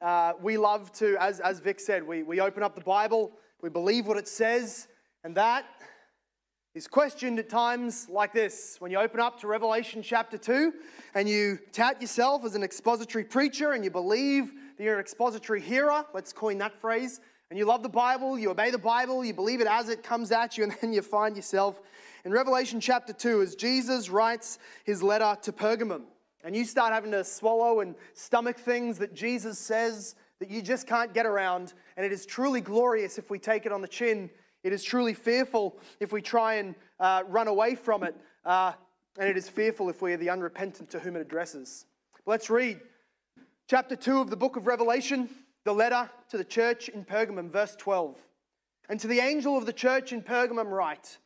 uh, we love to, as, as Vic said, we, we open up the Bible, we believe what it says, and that is questioned at times like this. When you open up to Revelation chapter 2 and you tout yourself as an expository preacher and you believe that you're an expository hearer, let's coin that phrase, and you love the Bible, you obey the Bible, you believe it as it comes at you, and then you find yourself in Revelation chapter 2 as Jesus writes his letter to Pergamum. And you start having to swallow and stomach things that Jesus says that you just can't get around. And it is truly glorious if we take it on the chin. It is truly fearful if we try and uh, run away from it. Uh, and it is fearful if we are the unrepentant to whom it addresses. Let's read chapter 2 of the book of Revelation, the letter to the church in Pergamum, verse 12. And to the angel of the church in Pergamum, write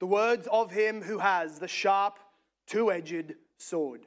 the words of him who has the sharp, two edged sword.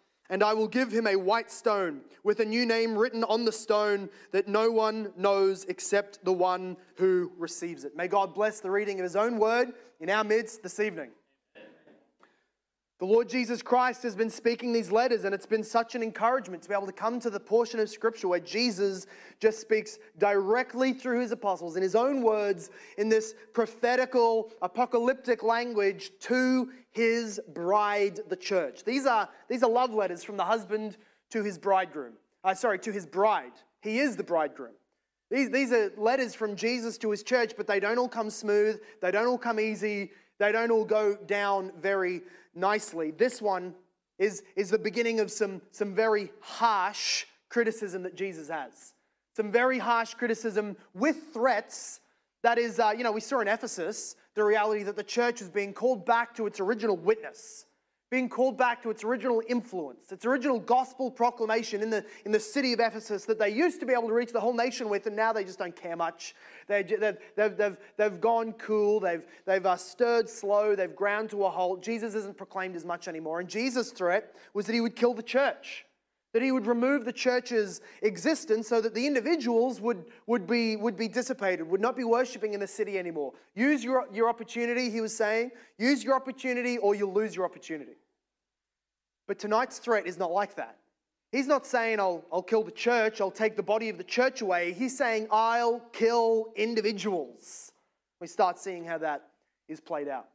and I will give him a white stone with a new name written on the stone that no one knows except the one who receives it. May God bless the reading of his own word in our midst this evening. The Lord Jesus Christ has been speaking these letters, and it's been such an encouragement to be able to come to the portion of Scripture where Jesus just speaks directly through his apostles in his own words in this prophetical, apocalyptic language to his bride, the church. These are, these are love letters from the husband to his bridegroom. Uh, sorry, to his bride. He is the bridegroom. These, these are letters from Jesus to his church, but they don't all come smooth, they don't all come easy, they don't all go down very nicely. This one is, is the beginning of some, some very harsh criticism that Jesus has. Some very harsh criticism with threats. That is, uh, you know, we saw in Ephesus the reality that the church was being called back to its original witness being called back to its original influence, its original gospel proclamation in the, in the city of Ephesus that they used to be able to reach the whole nation with, and now they just don't care much. They, they've, they've, they've, they've gone cool, they've, they've uh, stirred slow, they've ground to a halt. Jesus isn't proclaimed as much anymore. And Jesus' threat was that he would kill the church. That he would remove the church's existence so that the individuals would, would, be, would be dissipated, would not be worshiping in the city anymore. Use your, your opportunity, he was saying. Use your opportunity or you'll lose your opportunity. But tonight's threat is not like that. He's not saying, I'll, I'll kill the church, I'll take the body of the church away. He's saying, I'll kill individuals. We start seeing how that is played out.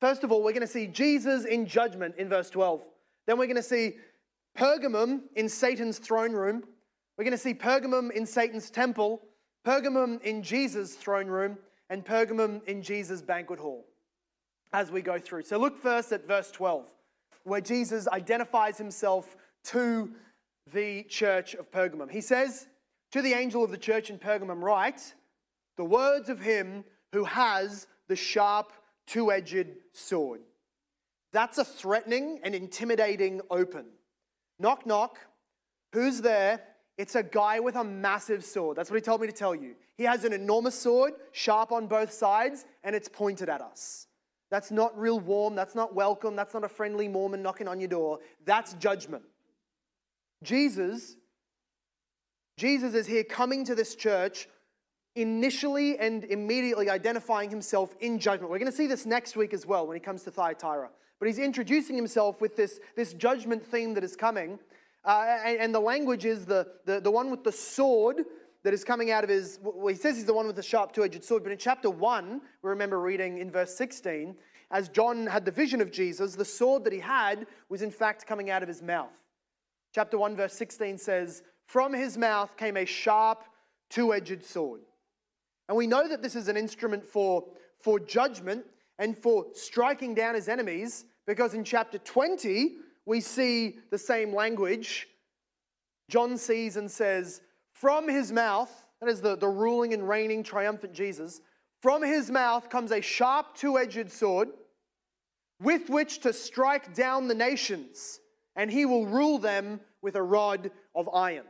First of all, we're going to see Jesus in judgment in verse 12. Then we're going to see Pergamum in Satan's throne room. We're going to see Pergamum in Satan's temple, Pergamum in Jesus' throne room, and Pergamum in Jesus' banquet hall as we go through. So look first at verse 12 where Jesus identifies himself to the church of Pergamum. He says to the angel of the church in Pergamum, Write the words of him who has the sharp, two edged sword. That's a threatening and intimidating open. Knock, knock. Who's there? It's a guy with a massive sword. That's what he told me to tell you. He has an enormous sword, sharp on both sides, and it's pointed at us. That's not real warm. That's not welcome. That's not a friendly Mormon knocking on your door. That's judgment. Jesus, Jesus is here coming to this church initially and immediately identifying himself in judgment. We're going to see this next week as well when he comes to Thyatira. But he's introducing himself with this, this judgment theme that is coming. Uh, and, and, the language is the, the, the one with the sword that is coming out of his, well, he says he's the one with the sharp two edged sword, but in chapter 1, we remember reading in verse 16, as John had the vision of Jesus, the sword that he had was in fact coming out of his mouth. Chapter 1, verse 16 says, From his mouth came a sharp two edged sword. And we know that this is an instrument for, for judgment. and for striking down his enemies, because in chapter 20, we see the same language. John sees and says, From his mouth, that is the, the ruling and reigning triumphant Jesus, from his mouth comes a sharp two edged sword with which to strike down the nations, and he will rule them with a rod of iron.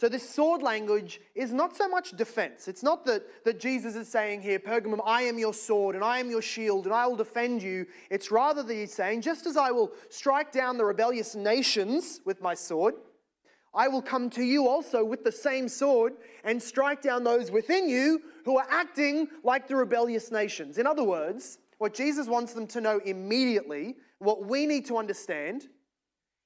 So, this sword language is not so much defense. It's not that, that Jesus is saying here, Pergamum, I am your sword and I am your shield and I will defend you. It's rather that he's saying, just as I will strike down the rebellious nations with my sword, I will come to you also with the same sword and strike down those within you who are acting like the rebellious nations. In other words, what Jesus wants them to know immediately, what we need to understand,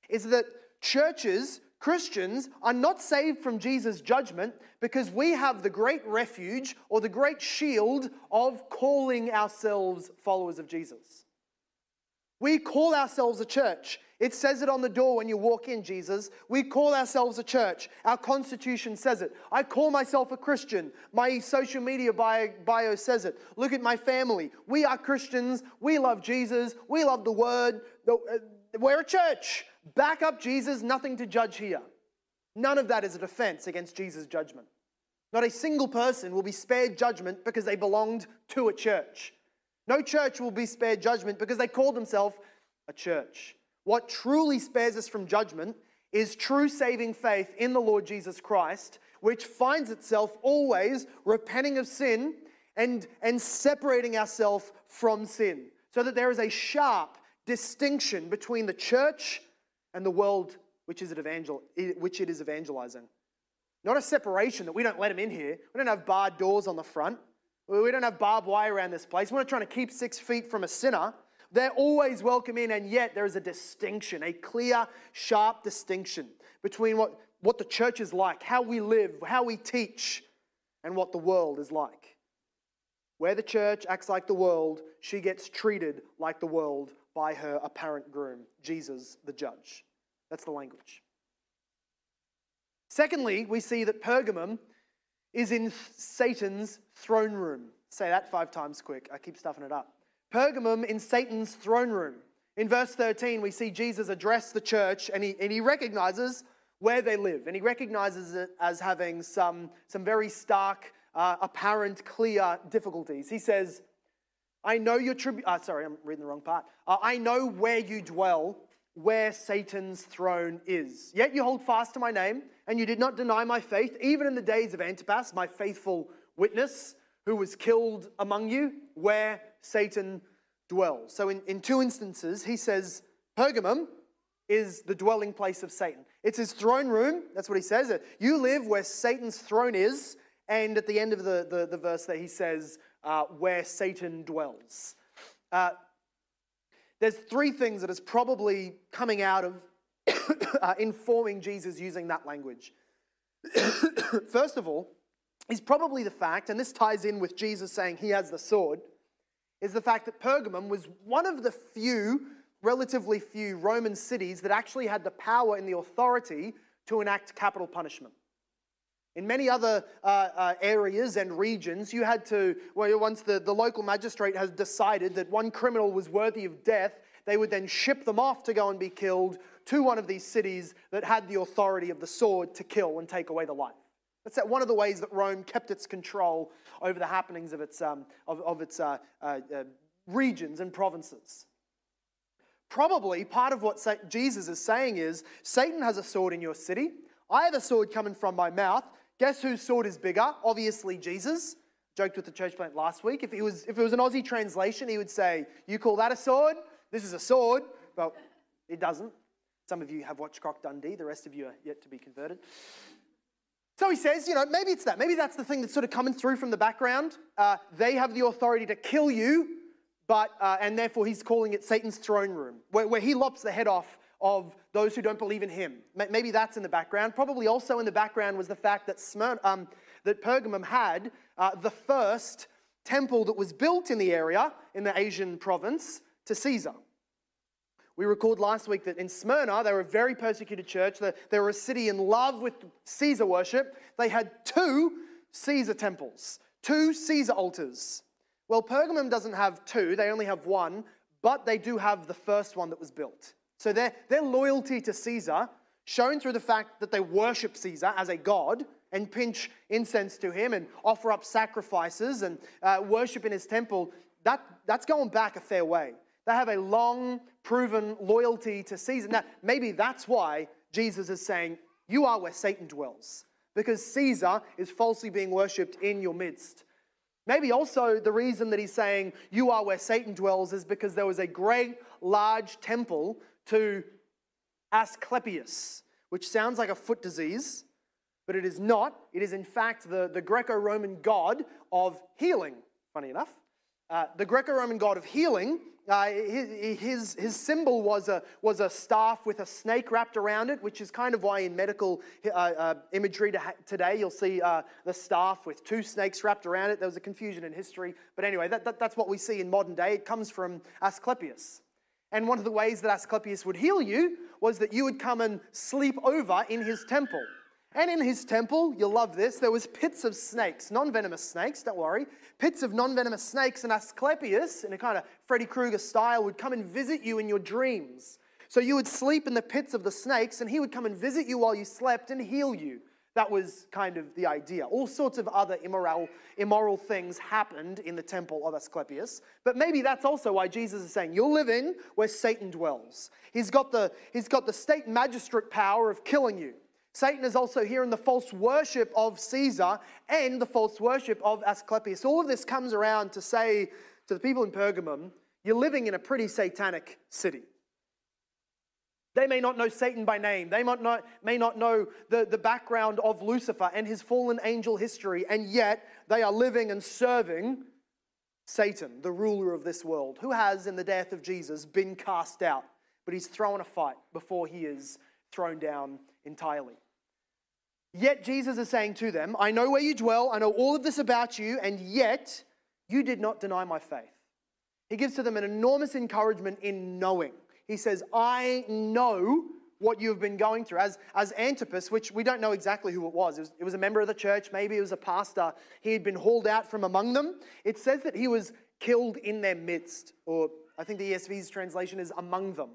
is that churches Christians are not saved from Jesus' judgment because we have the great refuge or the great shield of calling ourselves followers of Jesus. We call ourselves a church. It says it on the door when you walk in, Jesus. We call ourselves a church. Our constitution says it. I call myself a Christian. My social media bio, bio says it. Look at my family. We are Christians. We love Jesus. We love the word. Uh, we're a church. Back up Jesus, nothing to judge here. None of that is a defense against Jesus' judgment. Not a single person will be spared judgment because they belonged to a church. No church will be spared judgment because they called themselves a church. What truly spares us from judgment is true saving faith in the Lord Jesus Christ, which finds itself always repenting of sin and, and separating ourselves from sin. So that there is a sharp distinction between the church and the world which, is it evangel- which it is evangelizing. Not a separation that we don't let them in here. We don't have barred doors on the front. We don't have barbed wire around this place. We're not trying to keep six feet from a sinner. They're always welcome in, and yet there is a distinction, a clear, sharp distinction between what, what the church is like, how we live, how we teach, and what the world is like. Where the church acts like the world, she gets treated like the world by her apparent groom, Jesus the judge. That's the language. Secondly, we see that Pergamum is in Satan's throne room. Say that five times quick. I keep stuffing it up. Pergamum in Satan's throne room. In verse 13, we see Jesus address the church and he, and he recognizes where they live. And he recognizes it as having some, some very stark, uh, apparent, clear difficulties. He says, I know your tribute. Uh, sorry, I'm reading the wrong part. Uh, I know where you dwell, where Satan's throne is. Yet you hold fast to my name, and you did not deny my faith, even in the days of Antipas, my faithful witness, who was killed among you, where Satan dwells. So, in, in two instances, he says, Pergamum is the dwelling place of Satan. It's his throne room. That's what he says. You live where Satan's throne is. And at the end of the, the, the verse there, he says, uh, where Satan dwells. Uh, there's three things that is probably coming out of uh, informing Jesus using that language. First of all, is probably the fact, and this ties in with Jesus saying he has the sword, is the fact that Pergamum was one of the few, relatively few Roman cities that actually had the power and the authority to enact capital punishment. In many other uh, uh, areas and regions, you had to, well, once the, the local magistrate has decided that one criminal was worthy of death, they would then ship them off to go and be killed to one of these cities that had the authority of the sword to kill and take away the life. That's one of the ways that Rome kept its control over the happenings of its, um, of, of its uh, uh, uh regions and provinces. Probably part of what Jesus is saying is Satan has a sword in your city. I have a sword coming from my mouth. Guess whose sword is bigger? Obviously, Jesus. Joked with the church plant last week. If it, was, if it was an Aussie translation, he would say, You call that a sword? This is a sword. Well, it doesn't. Some of you have watched Croc Dundee, the rest of you are yet to be converted. So he says, you know, maybe it's that. Maybe that's the thing that's sort of coming through from the background. Uh, they have the authority to kill you, but, uh, and therefore he's calling it Satan's throne room, where, where he lops the head off of those who don't believe in him. Maybe that's in the background. Probably also in the background was the fact that, Smyrna, um, that Pergamum had uh, the first temple that was built in the area, in the Asian province, to Caesar. We recalled last week that in Smyrna, they were a very persecuted church. They were a city in love with Caesar worship. They had two Caesar temples, two Caesar altars. Well, Pergamum doesn't have two, they only have one, but they do have the first one that was built. So their, their loyalty to Caesar, shown through the fact that they worship Caesar as a god and pinch incense to him and offer up sacrifices and uh, worship in his temple, that, that's going back a fair way. They have a long, proven loyalty to Caesar. Now, maybe that's why Jesus is saying, You are where Satan dwells, because Caesar is falsely being worshipped in your midst. Maybe also the reason that he's saying, You are where Satan dwells, is because there was a great, large temple to Asclepius, which sounds like a foot disease, but it is not. It is, in fact, the, the Greco Roman god of healing, funny enough. Uh, the Greco Roman god of healing uh, his, his symbol was a, was a staff with a snake wrapped around it, which is kind of why in medical uh, uh, imagery today you'll see uh, the staff with two snakes wrapped around it. There was a confusion in history. But anyway, that, that, that's what we see in modern day. It comes from Asclepius. And one of the ways that Asclepius would heal you was that you would come and sleep over in his temple. And in his temple, you'll love this, there was pits of snakes, non-venomous snakes, don't worry, pits of non-venomous snakes, and Asclepius, in a kind of Freddy Krueger style, would come and visit you in your dreams. So you would sleep in the pits of the snakes, and he would come and visit you while you slept and heal you. That was kind of the idea. All sorts of other immoral, immoral things happened in the temple of Asclepius. But maybe that's also why Jesus is saying, You'll live in where Satan dwells. He's got the, he's got the state magistrate power of killing you. Satan is also here in the false worship of Caesar and the false worship of Asclepius. All of this comes around to say to the people in Pergamum, you're living in a pretty satanic city. They may not know Satan by name. They might not, may not know the, the background of Lucifer and his fallen angel history, and yet they are living and serving Satan, the ruler of this world, who has, in the death of Jesus, been cast out. But he's thrown a fight before he is thrown down entirely. Yet Jesus is saying to them, I know where you dwell, I know all of this about you, and yet you did not deny my faith. He gives to them an enormous encouragement in knowing. He says, I know what you have been going through. As, as Antipas, which we don't know exactly who it was. it was, it was a member of the church, maybe it was a pastor, he had been hauled out from among them. It says that he was killed in their midst, or I think the ESV's translation is among them.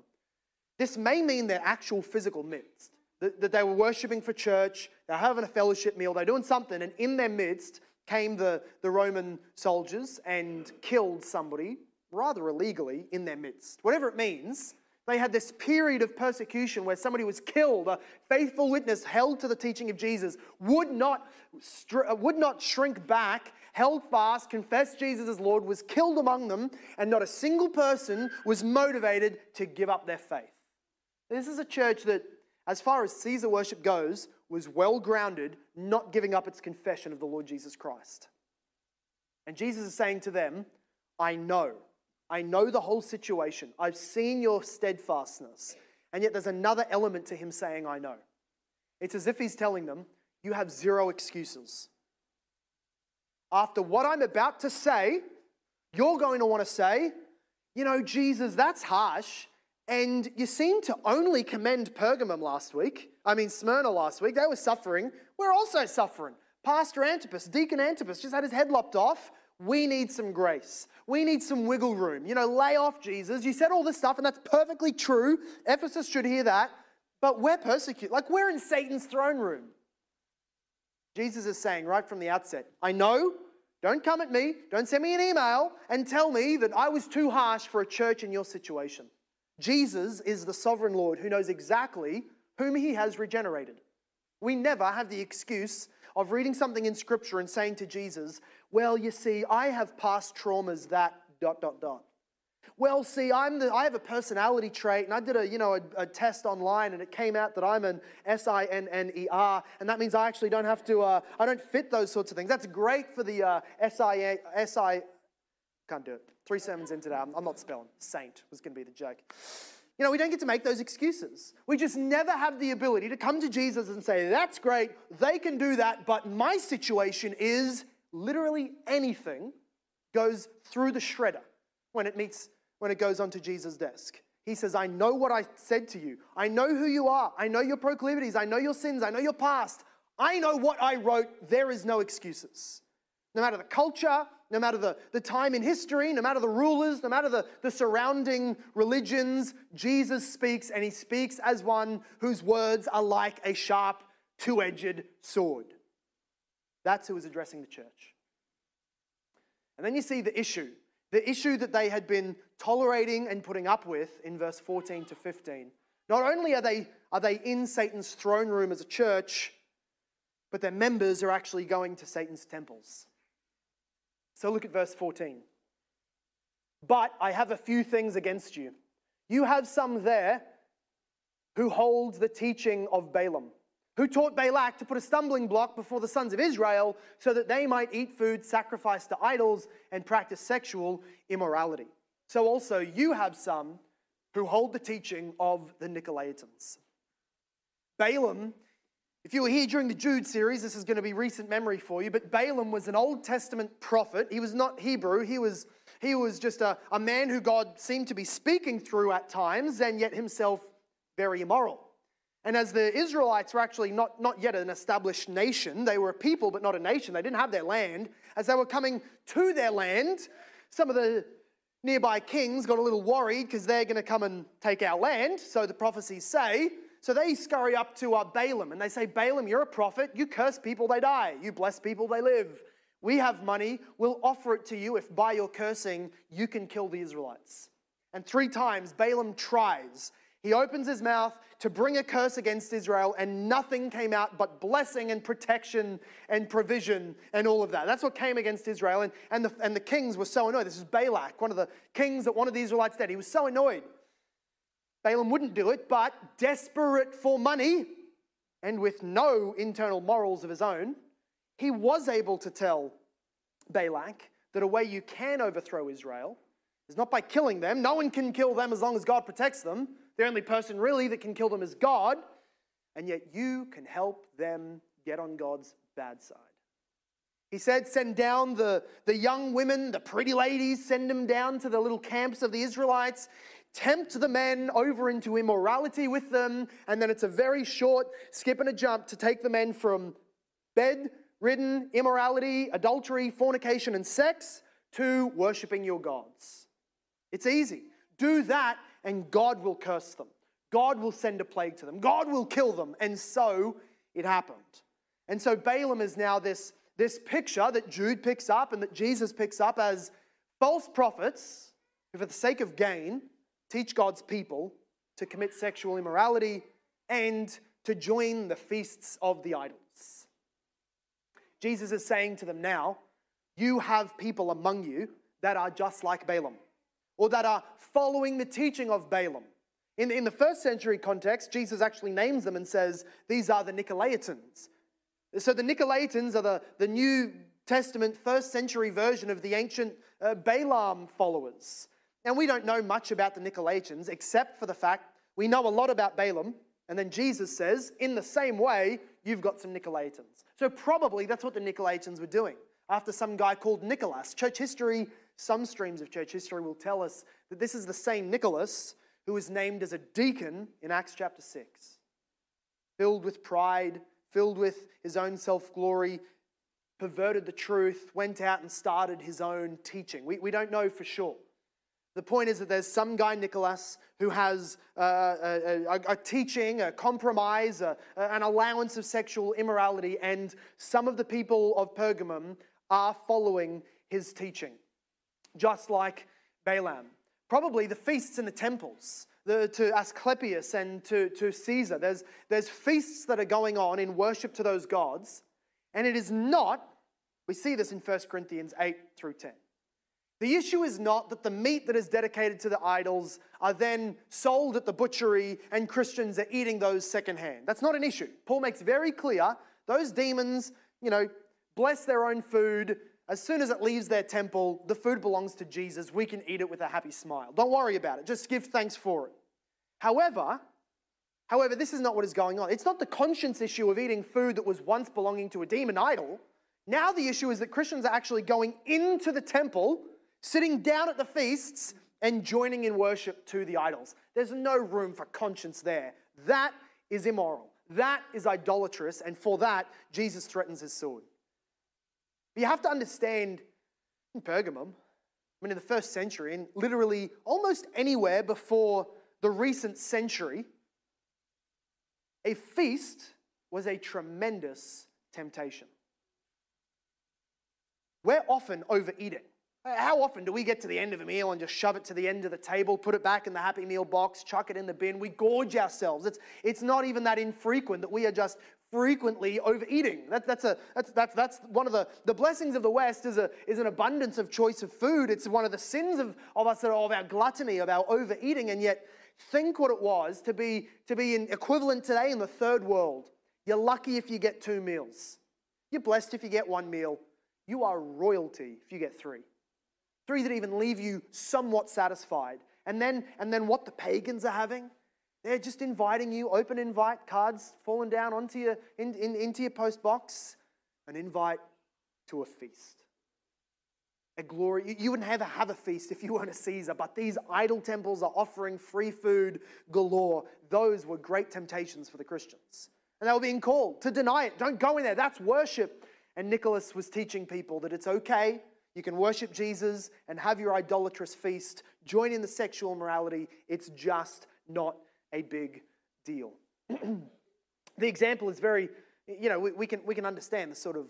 This may mean their actual physical midst that, that they were worshiping for church, they're having a fellowship meal, they're doing something, and in their midst came the, the Roman soldiers and killed somebody rather illegally in their midst. Whatever it means, they had this period of persecution where somebody was killed, a faithful witness held to the teaching of Jesus, would not, uh, would not shrink back, held fast, confessed Jesus as Lord, was killed among them, and not a single person was motivated to give up their faith. This is a church that as far as Caesar worship goes, was well grounded, not giving up its confession of the Lord Jesus Christ. And Jesus is saying to them, I know. I know the whole situation. I've seen your steadfastness. And yet there's another element to him saying, I know. It's as if he's telling them, You have zero excuses. After what I'm about to say, you're going to want to say, You know, Jesus, that's harsh. And you seem to only commend Pergamum last week. I mean, Smyrna last week. They were suffering. We're also suffering. Pastor Antipas, Deacon Antipas, just had his head lopped off. We need some grace. We need some wiggle room. You know, lay off Jesus. You said all this stuff, and that's perfectly true. Ephesus should hear that. But we're persecuted. Like we're in Satan's throne room. Jesus is saying right from the outset, I know, don't come at me, don't send me an email and tell me that I was too harsh for a church in your situation. Jesus is the sovereign Lord who knows exactly whom he has regenerated. We never have the excuse of reading something in scripture and saying to Jesus, Well, you see, I have past traumas that dot dot dot. Well, see, I'm the, I have a personality trait, and I did a, you know, a, a test online, and it came out that I'm an S-I-N-N-E-R, and that means I actually don't have to, uh, I don't fit those sorts of things. That's great for the uh, S-I, S-I, can't do it. Three sermons into that, I'm not spelling. Saint was going to be the joke. You know, we don't get to make those excuses. We just never have the ability to come to Jesus and say, that's great, they can do that, but my situation is literally anything goes through the shredder when it meets, when it goes onto Jesus' desk. He says, I know what I said to you. I know who you are. I know your proclivities. I know your sins. I know your past. I know what I wrote. There is no excuses. No matter the culture, no matter the, the time in history, no matter the rulers, no matter the, the surrounding religions, Jesus speaks, and he speaks as one whose words are like a sharp, two edged sword. That's who is addressing the church. And then you see the issue the issue that they had been tolerating and putting up with in verse 14 to 15. Not only are they, are they in Satan's throne room as a church, but their members are actually going to Satan's temples. So look at verse 14. But I have a few things against you. You have some there who hold the teaching of Balaam, who taught Balak to put a stumbling block before the sons of Israel so that they might eat food sacrificed to idols and practice sexual immorality. So also you have some who hold the teaching of the Nicolaitans. Balaam if you were here during the Jude series, this is going to be recent memory for you, but Balaam was an Old Testament prophet. He was not Hebrew, he was, he was just a, a man who God seemed to be speaking through at times, and yet himself very immoral. And as the Israelites were actually not, not yet an established nation, they were a people but not a nation, they didn't have their land. As they were coming to their land, some of the nearby kings got a little worried because they're going to come and take our land, so the prophecies say. So they scurry up to uh, Balaam and they say, Balaam, you're a prophet. You curse people, they die. You bless people, they live. We have money. We'll offer it to you if by your cursing you can kill the Israelites. And three times Balaam tries. He opens his mouth to bring a curse against Israel, and nothing came out but blessing and protection and provision and all of that. That's what came against Israel. And, and, the, and the kings were so annoyed. This is Balak, one of the kings that wanted the Israelites dead. He was so annoyed. Balaam wouldn't do it, but desperate for money and with no internal morals of his own, he was able to tell Balak that a way you can overthrow Israel is not by killing them. No one can kill them as long as God protects them. The only person really that can kill them is God. And yet you can help them get on God's bad side. He said, Send down the, the young women, the pretty ladies, send them down to the little camps of the Israelites tempt the men over into immorality with them, and then it's a very short skip and a jump to take the men from bedridden immorality, adultery, fornication, and sex to worshiping your gods. It's easy. Do that, and God will curse them. God will send a plague to them. God will kill them. And so it happened. And so Balaam is now this, this picture that Jude picks up and that Jesus picks up as false prophets who, for the sake of gain, teach God's people to commit sexual immorality and to join the feasts of the idols. Jesus is saying to them now, You have people among you that are just like Balaam, or that are following the teaching of Balaam. In, in the first century context, Jesus actually names them and says, These are the Nicolaitans. So the Nicolaitans are the, the New Testament first century version of the ancient uh, Balaam followers. And we don't know much about the Nicolaitans except for the fact we know a lot about Balaam. And then Jesus says, in the same way, you've got some Nicolaitans. So probably that's what the Nicolaitans were doing after some guy called Nicholas. Church history, some streams of church history will tell us that this is the same Nicholas who was named as a deacon in Acts chapter 6. Filled with pride, filled with his own self glory, perverted the truth, went out and started his own teaching. We, we don't know for sure. The point is that there's some guy, Nicholas, who has uh, a, a, a, teaching, a compromise, a, an allowance of sexual immorality, and some of the people of Pergamum are following his teaching, just like Balaam. Probably the feasts in the temples. The, to Asclepius and to, to Caesar. There's, there's feasts that are going on in worship to those gods, and it is not, we see this in 1 Corinthians 8 through 10. The issue is not that the meat that is dedicated to the idols are then sold at the butchery and Christians are eating those secondhand. That's not an issue. Paul makes very clear those demons, you know, bless their own food. As soon as it leaves their temple, the food belongs to Jesus. We can eat it with a happy smile. Don't worry about it. Just give thanks for it. However, however, this is not what is going on. It's not the conscience issue of eating food that was once belonging to a demon idol. Now the issue is that Christians are actually going into the temple sitting down at the feasts and joining in worship to the idols. There's no room for conscience there. That is immoral. That is idolatrous, and for that, Jesus threatens his sword. But you have to understand in Pergamum, I mean, in the first century, and literally almost anywhere before the recent century, a feast was a tremendous temptation. We're often overeating. How often do we get to the end of a meal and just shove it to the end of the table, put it back in the Happy Meal box, chuck it in the bin? We gorge ourselves. It's, it's not even that infrequent that we are just frequently overeating. That, that's, a, that's, that's, that's one of the, the blessings of the West is, a, is an abundance of choice of food. It's one of the sins of, of us, of our gluttony, of our overeating. And yet, think what it was to be, to be in, equivalent today in the third world. You're lucky if you get two meals. You're blessed if you get one meal. You are royalty if you get three. Three that even leave you somewhat satisfied. And then, and then what the pagans are having, they're just inviting you, open invite cards falling down onto your, in, in, into your post box, an invite to a feast. A glory. You wouldn't ever have a feast if you weren't a Caesar, but these idol temples are offering free food galore. Those were great temptations for the Christians. And they were being called to deny it. Don't go in there. That's worship. And Nicholas was teaching people that it's okay you can worship Jesus and have your idolatrous feast, join in the sexual immorality. It's just not a big deal. the example is very, you know, we, we, can, we can understand the sort of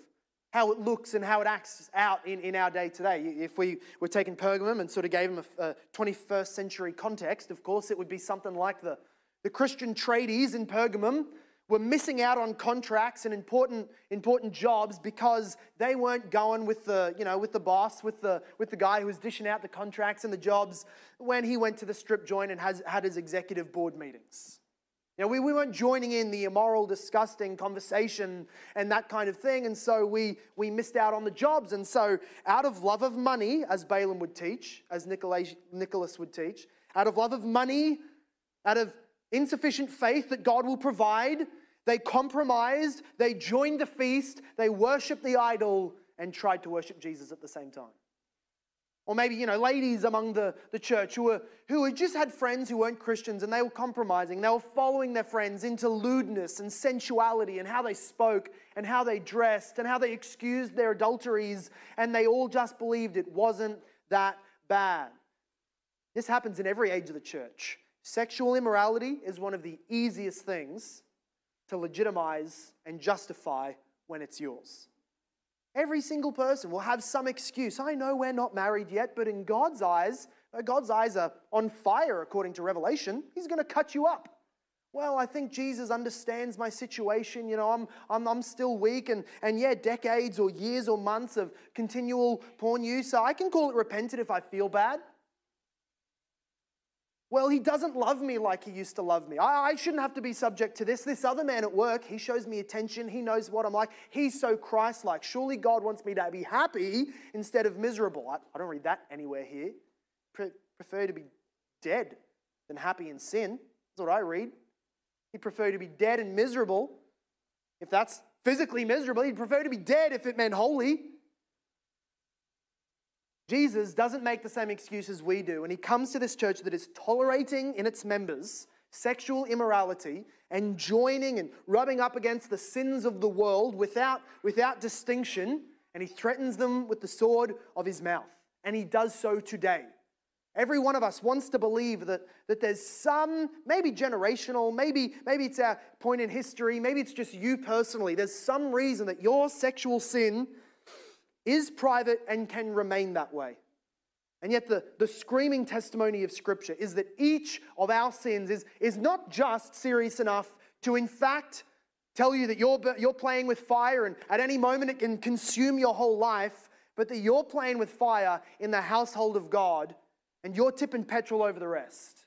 how it looks and how it acts out in, in our day today. If we were taking Pergamum and sort of gave them a, a 21st century context, of course, it would be something like the, the Christian tradies in Pergamum were missing out on contracts and important, important jobs because they weren't going with the, you know, with the boss, with the, with the guy who was dishing out the contracts and the jobs when he went to the strip joint and has, had his executive board meetings. You know, we, we weren't joining in the immoral, disgusting conversation and that kind of thing, and so we, we missed out on the jobs. And so, out of love of money, as Balaam would teach, as Nicholas, Nicholas would teach, out of love of money, out of insufficient faith that God will provide, they compromised, they joined the feast, they worshiped the idol, and tried to worship Jesus at the same time. Or maybe, you know, ladies among the, the church who, were, who had just had friends who weren't Christians and they were compromising. They were following their friends into lewdness and sensuality and how they spoke and how they dressed and how they excused their adulteries. And they all just believed it wasn't that bad. This happens in every age of the church. Sexual immorality is one of the easiest things to legitimize and justify when it's yours. Every single person will have some excuse. I know we're not married yet, but in God's eyes, uh, God's eyes are on fire according to Revelation. He's going to cut you up. Well, I think Jesus understands my situation. You know, I'm, I'm, I'm still weak, and, and yeah, decades or years or months of continual porn use. So I can call it repentant if I feel bad. Well, he doesn't love me like he used to love me. I, I, shouldn't have to be subject to this. This other man at work, he shows me attention. He knows what I'm like. He's so Christ like. Surely God wants me to be happy instead of miserable. I, I don't read that anywhere here. Pre- prefer to be dead than happy in sin. That's what I read. He'd prefer to be dead and miserable. If that's physically miserable, he'd prefer to be dead if it meant holy. Jesus doesn't make the same excuses we do, and he comes to this church that is tolerating in its members sexual immorality and joining and rubbing up against the sins of the world without, without distinction, and he threatens them with the sword of his mouth. And he does so today. Every one of us wants to believe that, that there's some, maybe generational, maybe, maybe it's a point in history, maybe it's just you personally. There's some reason that your sexual sin is private and can remain that way. And yet, the, the screaming testimony of Scripture is that each of our sins is, is not just serious enough to, in fact, tell you that you're, you're playing with fire and at any moment it can consume your whole life, but that you're playing with fire in the household of God and you're tipping petrol over the rest.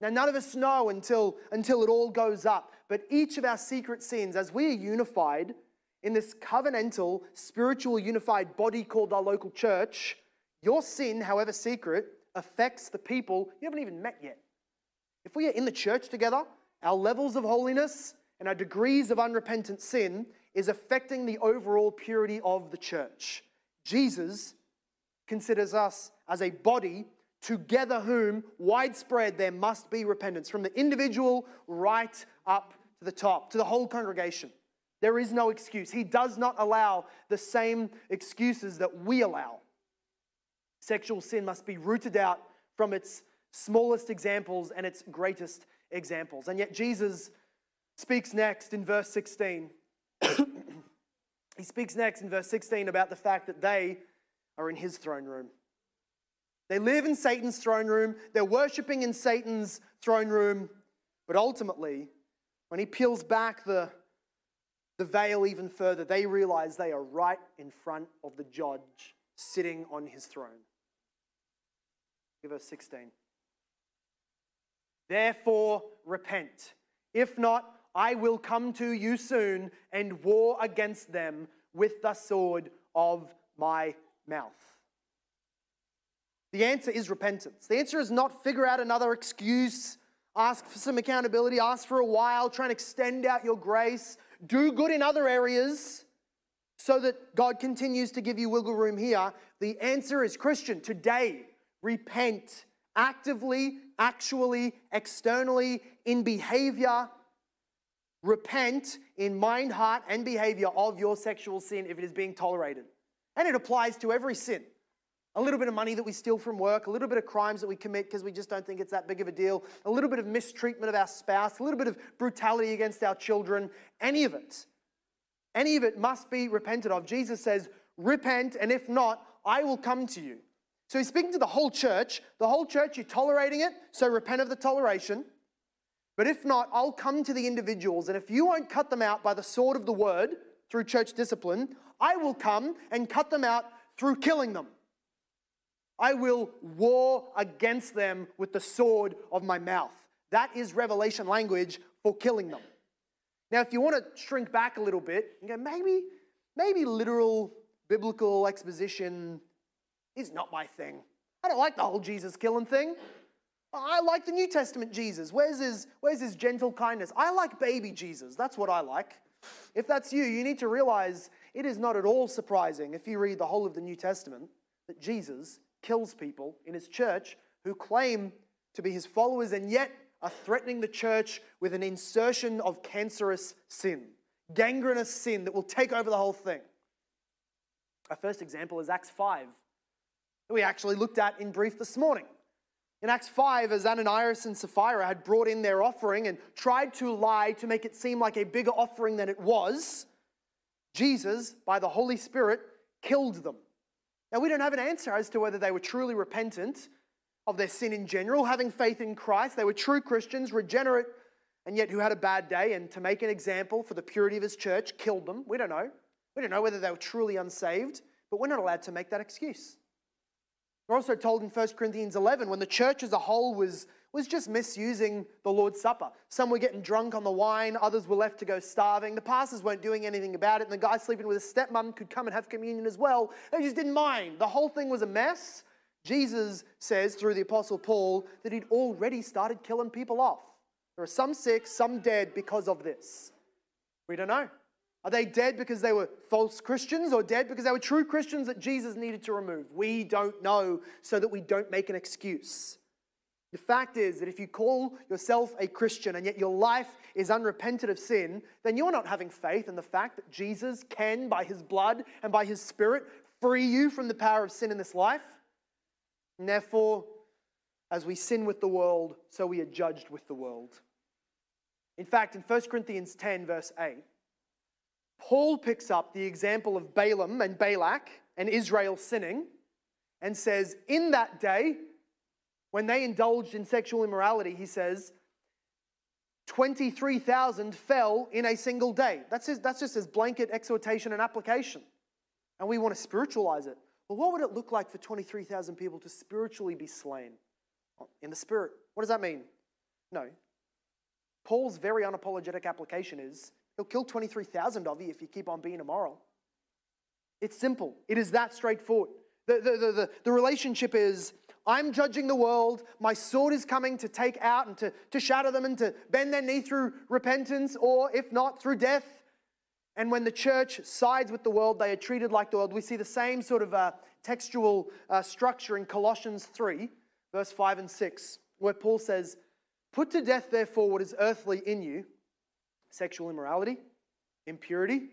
Now, none of us know until, until it all goes up, but each of our secret sins, as we are unified, in this covenantal, spiritual, unified body called our local church, your sin, however secret, affects the people you haven't even met yet. If we are in the church together, our levels of holiness and our degrees of unrepentant sin is affecting the overall purity of the church. Jesus considers us as a body together whom widespread there must be repentance from the individual right up to the top, to the whole congregation. There is no excuse. He does not allow the same excuses that we allow. Sexual sin must be rooted out from its smallest examples and its greatest examples. And yet, Jesus speaks next in verse 16. he speaks next in verse 16 about the fact that they are in his throne room. They live in Satan's throne room, they're worshiping in Satan's throne room, but ultimately, when he peels back the, the veil even further, they realize they are right in front of the judge sitting on his throne. Verse 16. Therefore, repent. If not, I will come to you soon and war against them with the sword of my mouth. The answer is repentance. The answer is not figure out another excuse, ask for some accountability, ask for a while, try and extend out your grace, do good in other areas so that God continues to give you wiggle room here. The answer is Christian, today, repent actively, actually, externally, in behavior. Repent in mind, heart, and behavior of your sexual sin if it is being tolerated. And it applies to every sin. A little bit of money that we steal from work, a little bit of crimes that we commit because we just don't think it's that big of a deal, a little bit of mistreatment of our spouse, a little bit of brutality against our children, any of it. Any of it must be repented of. Jesus says, Repent, and if not, I will come to you. So he's speaking to the whole church. The whole church, you're tolerating it, so repent of the toleration. But if not, I'll come to the individuals, and if you won't cut them out by the sword of the word through church discipline, I will come and cut them out through killing them. I will war against them with the sword of my mouth. That is revelation language for killing them. Now, if you want to shrink back a little bit, and go, maybe, maybe literal biblical exposition is not my thing. I don't like the whole Jesus killing thing. I like the New Testament Jesus. Where's his, where's his gentle kindness? I like baby Jesus. That's what I like. If that's you, you need to realize it is not at all surprising if you read the whole of the New Testament that Jesus kills people in his church who claim to be his followers and yet are threatening the church with an insertion of cancerous sin, gangrenous sin that will take over the whole thing. Our first example is Acts 5 that we actually looked at in brief this morning. In Acts 5, as Ananias and Sapphira had brought in their offering and tried to lie to make it seem like a bigger offering than it was, Jesus, by the Holy Spirit, killed them. Now, we don't have an answer as to whether they were truly repentant of their sin in general, having faith in Christ. They were true Christians, regenerate, and yet who had a bad day, and to make an example for the purity of his church, killed them. We don't know. We don't know whether they were truly unsaved, but we're not allowed to make that excuse. We're also told in 1 Corinthians 11 when the church as a whole was, was just misusing the Lord's Supper. Some were getting drunk on the wine, others were left to go starving. The pastors weren't doing anything about it, and the guy sleeping with his stepmom could come and have communion as well. They just didn't mind. The whole thing was a mess. Jesus says through the Apostle Paul that he'd already started killing people off. There are some sick, some dead because of this. We don't know. Are they dead because they were false Christians or dead because they were true Christians that Jesus needed to remove? We don't know so that we don't make an excuse. The fact is that if you call yourself a Christian and yet your life is unrepentant of sin, then you're not having faith in the fact that Jesus can, by his blood and by his spirit, free you from the power of sin in this life. And therefore, as we sin with the world, so we are judged with the world. In fact, in 1 Corinthians 10, verse 8, Paul picks up the example of Balaam and Balak and Israel sinning and says, In that day, when they indulged in sexual immorality, he says, 23,000 fell in a single day. That's, his, that's just his blanket exhortation and application. And we want to spiritualize it. Well, what would it look like for 23,000 people to spiritually be slain in the spirit? What does that mean? No. Paul's very unapologetic application is He'll kill 23,000 of you if you keep on being immoral. It's simple, it is that straightforward. The, the, the, the, the relationship is I'm judging the world. My sword is coming to take out and to, to shatter them and to bend their knee through repentance, or if not, through death. And when the church sides with the world, they are treated like the world. We see the same sort of uh, textual uh, structure in Colossians 3, verse 5 and 6, where Paul says, Put to death, therefore, what is earthly in you sexual immorality, impurity,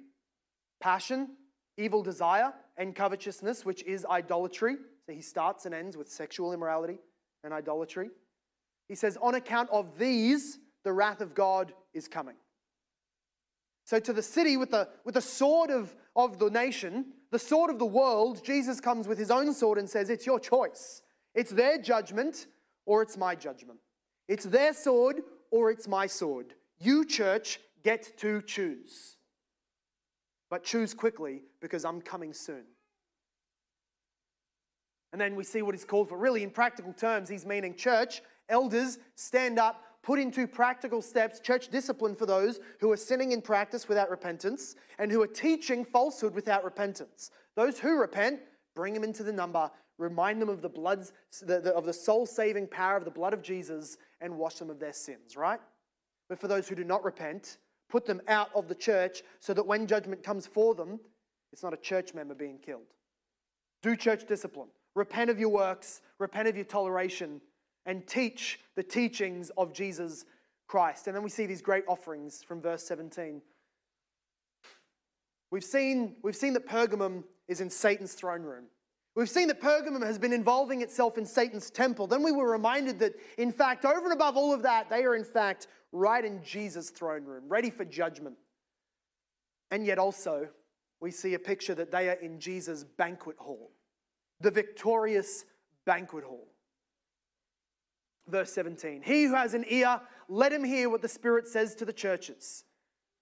passion, evil desire, and covetousness, which is idolatry. So he starts and ends with sexual immorality and idolatry. He says, On account of these, the wrath of God is coming. So, to the city with the, with the sword of, of the nation, the sword of the world, Jesus comes with his own sword and says, It's your choice. It's their judgment or it's my judgment. It's their sword or it's my sword. You, church, get to choose. But choose quickly because I'm coming soon. And then we see what he's called for. Really, in practical terms, he's meaning church, elders, stand up, put into practical steps church discipline for those who are sinning in practice without repentance and who are teaching falsehood without repentance. Those who repent, bring them into the number, remind them of the blood's the, the, of the soul-saving power of the blood of Jesus, and wash them of their sins. Right? But for those who do not repent, put them out of the church so that when judgment comes for them, it's not a church member being killed. Do church discipline. Repent of your works. Repent of your toleration and teach the teachings of Jesus Christ. And then we see these great offerings from verse 17. We've seen, we've seen that Pergamum is in Satan's throne room. We've seen that Pergamum has been involving itself in Satan's temple. Then we were reminded that, in fact, over and above all of that, they are, in fact, right in Jesus' throne room, ready for judgment. And yet, also, we see a picture that they are in Jesus' banquet hall, the victorious banquet hall. Verse 17 He who has an ear, let him hear what the Spirit says to the churches.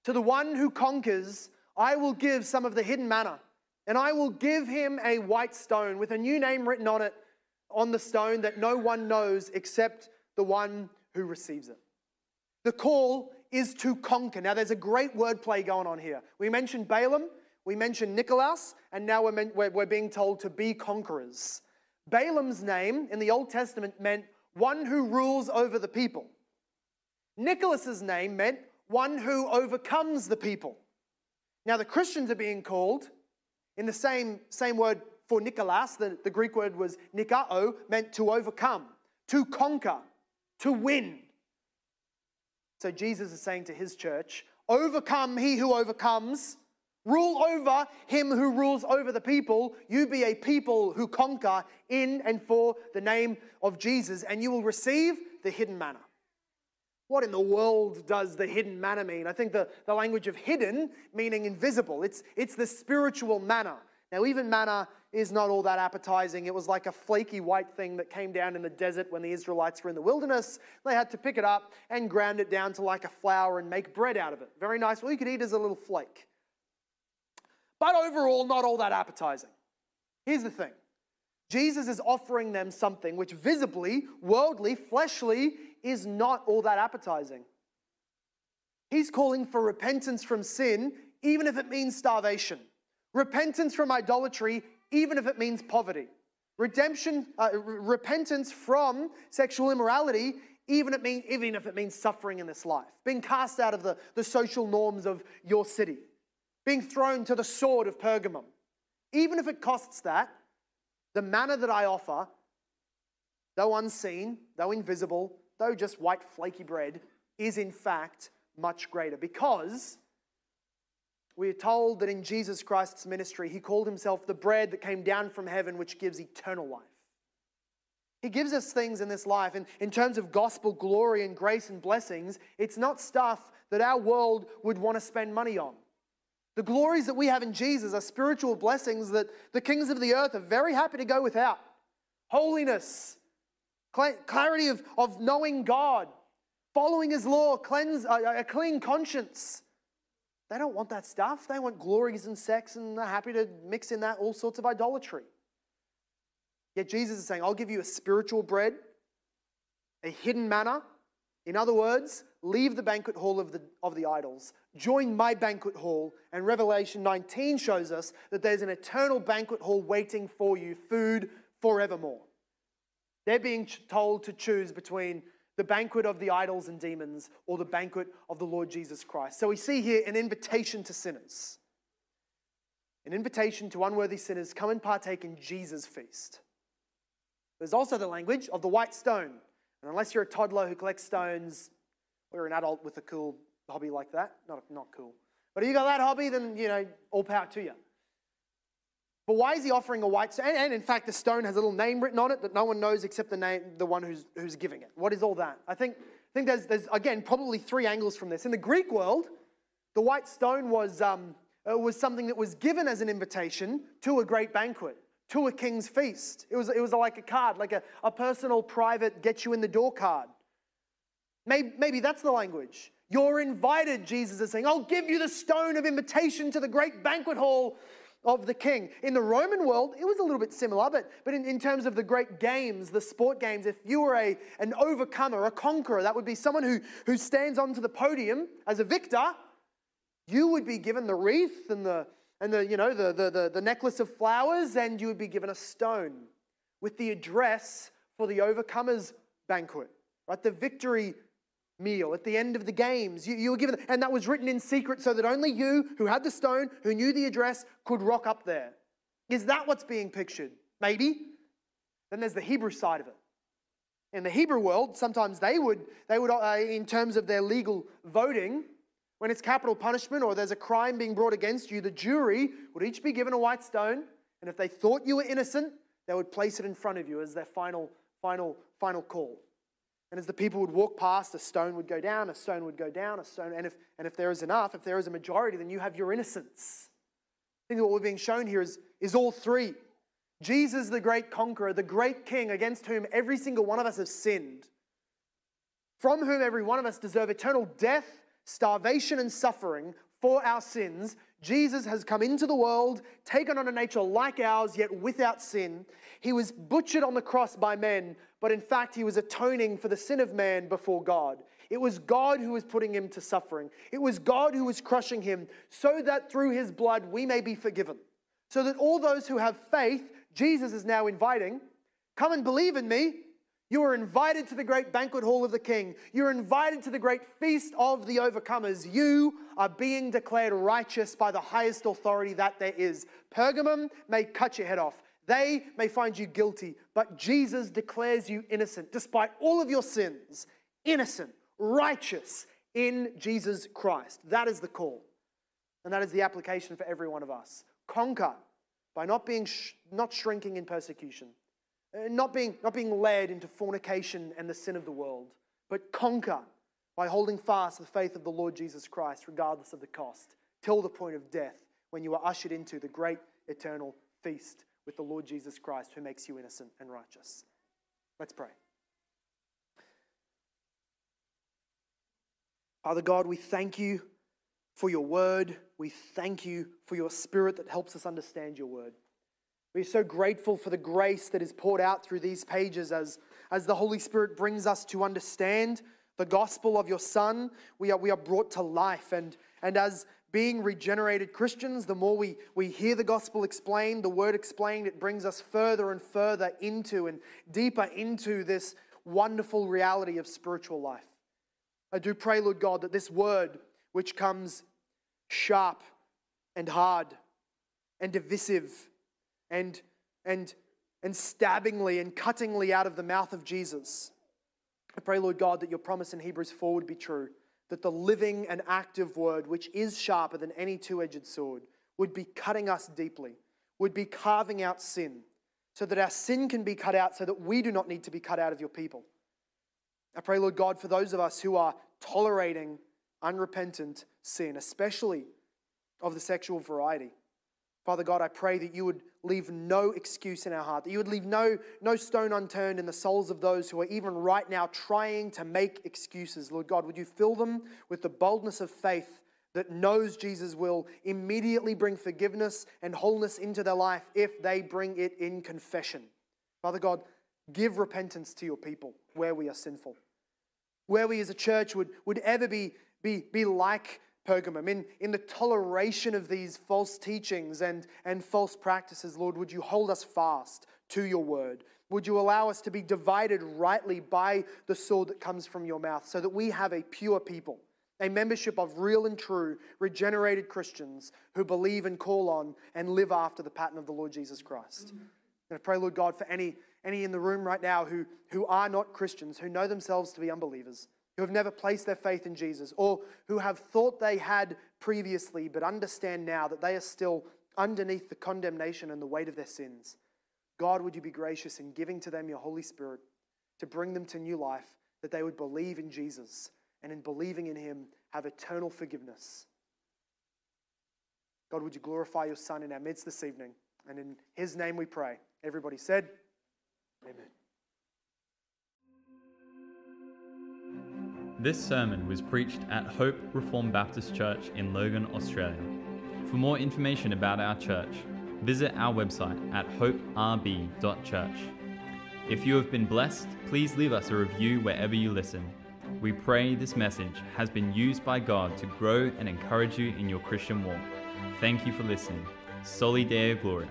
To the one who conquers, I will give some of the hidden manna, and I will give him a white stone with a new name written on it, on the stone that no one knows except the one who receives it. The call is to conquer. Now, there's a great wordplay going on here. We mentioned Balaam, we mentioned Nicholas, and now we're, we're, we're being told to be conquerors. Balaam's name in the Old Testament meant one who rules over the people. Nicholas's name meant one who overcomes the people. Now, the Christians are being called in the same, same word for Nicholas, the, the Greek word was nikao, meant to overcome, to conquer, to win. So Jesus is saying to his church, overcome he who overcomes, rule over him who rules over the people. You be a people who conquer in and for the name of Jesus, and you will receive the hidden manna. What in the world does the hidden manna mean? I think the, the language of hidden meaning invisible. It's, it's the spiritual manna. Now, even manna is not all that appetizing. It was like a flaky white thing that came down in the desert when the Israelites were in the wilderness. They had to pick it up and ground it down to like a flour and make bread out of it. Very nice. Well, you could eat as a little flake. But overall, not all that appetizing. Here's the thing Jesus is offering them something which visibly, worldly, fleshly is not all that appetizing. He's calling for repentance from sin, even if it means starvation. Repentance from idolatry, even if it means poverty. Redemption, uh, repentance from sexual immorality, even, it mean, even if it means suffering in this life. Being cast out of the, the social norms of your city. Being thrown to the sword of Pergamum. Even if it costs that, the manna that I offer, though unseen, though invisible, though just white flaky bread, is in fact much greater because we are told that in Jesus Christ's ministry, he called himself the bread that came down from heaven, which gives eternal life. He gives us things in this life, and in terms of gospel glory and grace and blessings, it's not stuff that our world would want to spend money on. The glories that we have in Jesus are spiritual blessings that the kings of the earth are very happy to go without. Holiness, clarity of, of knowing God, following His law, cleanse, a, a clean conscience. They don't want that stuff. They want glories and sex and they're happy to mix in that all sorts of idolatry. Yet Jesus is saying, I'll give you a spiritual bread, a hidden manna. In other words, leave the banquet hall of the, of the idols join my banquet hall. And Revelation 19 shows us that there's an eternal banquet hall waiting for you, food forevermore. They're being told to choose between the banquet of the idols and demons or the banquet of the Lord Jesus Christ. So we see here an invitation to sinners, an invitation to unworthy sinners come and partake in Jesus' feast. There's also the language of the white stone. And unless you're a toddler who collects stones, or an adult with a cool hobby like that. Not, not cool. But if you got that hobby, then, you know, all power to you. But why is he offering a white stone? And, and, in fact, the stone has a little name written on it that no one knows except the name, the one who's, who's giving it. What is all that? I think, I think there's, there's, again, probably three angles from this. In the Greek world, the white stone was, um, uh, was something that was given as an invitation to a great banquet, to a king's feast. It was, it was like a card, like a, a personal, private, get you in the door card. Maybe, maybe that's the language. You're invited, Jesus is saying. I'll give you the stone of invitation to the great banquet hall of the king. In the Roman world, it was a little bit similar, but, but in, in terms of the great games, the sport games, if you were a, an overcomer, a conqueror, that would be someone who, who stands onto the podium as a victor, you would be given the wreath and the, and the, you know, the, the, the, the necklace of flowers, and you would be given a stone with the address for the overcomer's banquet, right? The victory meal at the end of the games. You, you were given, and that was written in secret so that only you, who had the stone, who knew the address, could rock up there. Is that what's being pictured? Maybe. Then there's the Hebrew side of it. In the Hebrew world, sometimes they would, they would uh, in terms of their legal voting, when it's capital punishment or there's a crime being brought against you, the jury would each be given a white stone, and if they thought you were innocent, they would place it in front of you as their final, final, final call. And as the people would walk past, a stone would go down, a stone would go down, a stone. And if, and if there is enough, if there is a majority, then you have your innocence. I think what we're being shown here is, is all three. Jesus, the great conqueror, the great king against whom every single one of us has sinned, from whom every one of us deserve eternal death, starvation, and suffering for our sins. Jesus has come into the world, taken on a nature like ours, yet without sin. He was butchered on the cross by men, but in fact, he was atoning for the sin of man before God. It was God who was putting him to suffering. It was God who was crushing him so that through his blood we may be forgiven. So that all those who have faith, Jesus is now inviting, come and believe in me. You are invited to the great banquet hall of the king. You're invited to the great feast of the overcomers. You are being declared righteous by the highest authority that there is. Pergamum may cut your head off. They may find you guilty, but Jesus declares you innocent despite all of your sins. Innocent, righteous in Jesus Christ. That is the call. And that is the application for every one of us. Conquer by not being sh- not shrinking in persecution, Uh, not being, not being led into fornication and the sin of the world, but conquer by holding fast the faith of the Lord Jesus Christ, regardless of the cost, till the point of death, when you are ushered into the great eternal feast with the Lord Jesus Christ who makes you innocent and righteous. Let's pray. Father God, we thank you for your word. We thank you for your spirit that helps us understand your word. We're so grateful for the grace that is poured out through these pages as, as the Holy Spirit brings us to understand the gospel of your Son. We are, we are brought to life. And, and as being regenerated Christians, the more we, we hear the gospel explained, the word explained, it brings us further and further into and deeper into this wonderful reality of spiritual life. I do pray, Lord God, that this word, which comes sharp and hard and divisive and, and, and stabbingly and cuttingly out of the mouth of Jesus, I pray, Lord God, that your promise in Hebrews 4 would be true that the living and active word, which is sharper than any two edged sword, would be cutting us deeply, would be carving out sin, so that our sin can be cut out, so that we do not need to be cut out of your people. I pray, Lord God, for those of us who are tolerating unrepentant sin, especially of the sexual variety. Father God, I pray that you would leave no excuse in our heart, that you would leave no, no stone unturned in the souls of those who are even right now trying to make excuses. Lord God, would you fill them with the boldness of faith that knows Jesus will immediately bring forgiveness and wholeness into their life if they bring it in confession. Father God, give repentance to your people where we are sinful. Where we as a church would, would ever be, be, be like Pergamum, in, in the toleration of these false teachings and, and false practices, Lord, would you hold us fast to your word? Would you allow us to be divided rightly by the sword that comes from your mouth so that we have a pure people, a membership of real and true, regenerated Christians who believe and call on and live after the pattern of the Lord Jesus Christ? Mm-hmm. And I pray, Lord God, for any, any in the room right now who, who are not Christians, who know themselves to be unbelievers. Who have never placed their faith in Jesus, or who have thought they had previously but understand now that they are still underneath the condemnation and the weight of their sins. God, would you be gracious in giving to them your Holy Spirit to bring them to new life, that they would believe in Jesus and in believing in Him have eternal forgiveness. God, would you glorify your Son in our midst this evening? And in His name we pray. Everybody said, Amen. This sermon was preached at Hope Reformed Baptist Church in Logan, Australia. For more information about our church, visit our website at hoperb.church. If you have been blessed, please leave us a review wherever you listen. We pray this message has been used by God to grow and encourage you in your Christian walk. Thank you for listening. Soli Deo Gloria.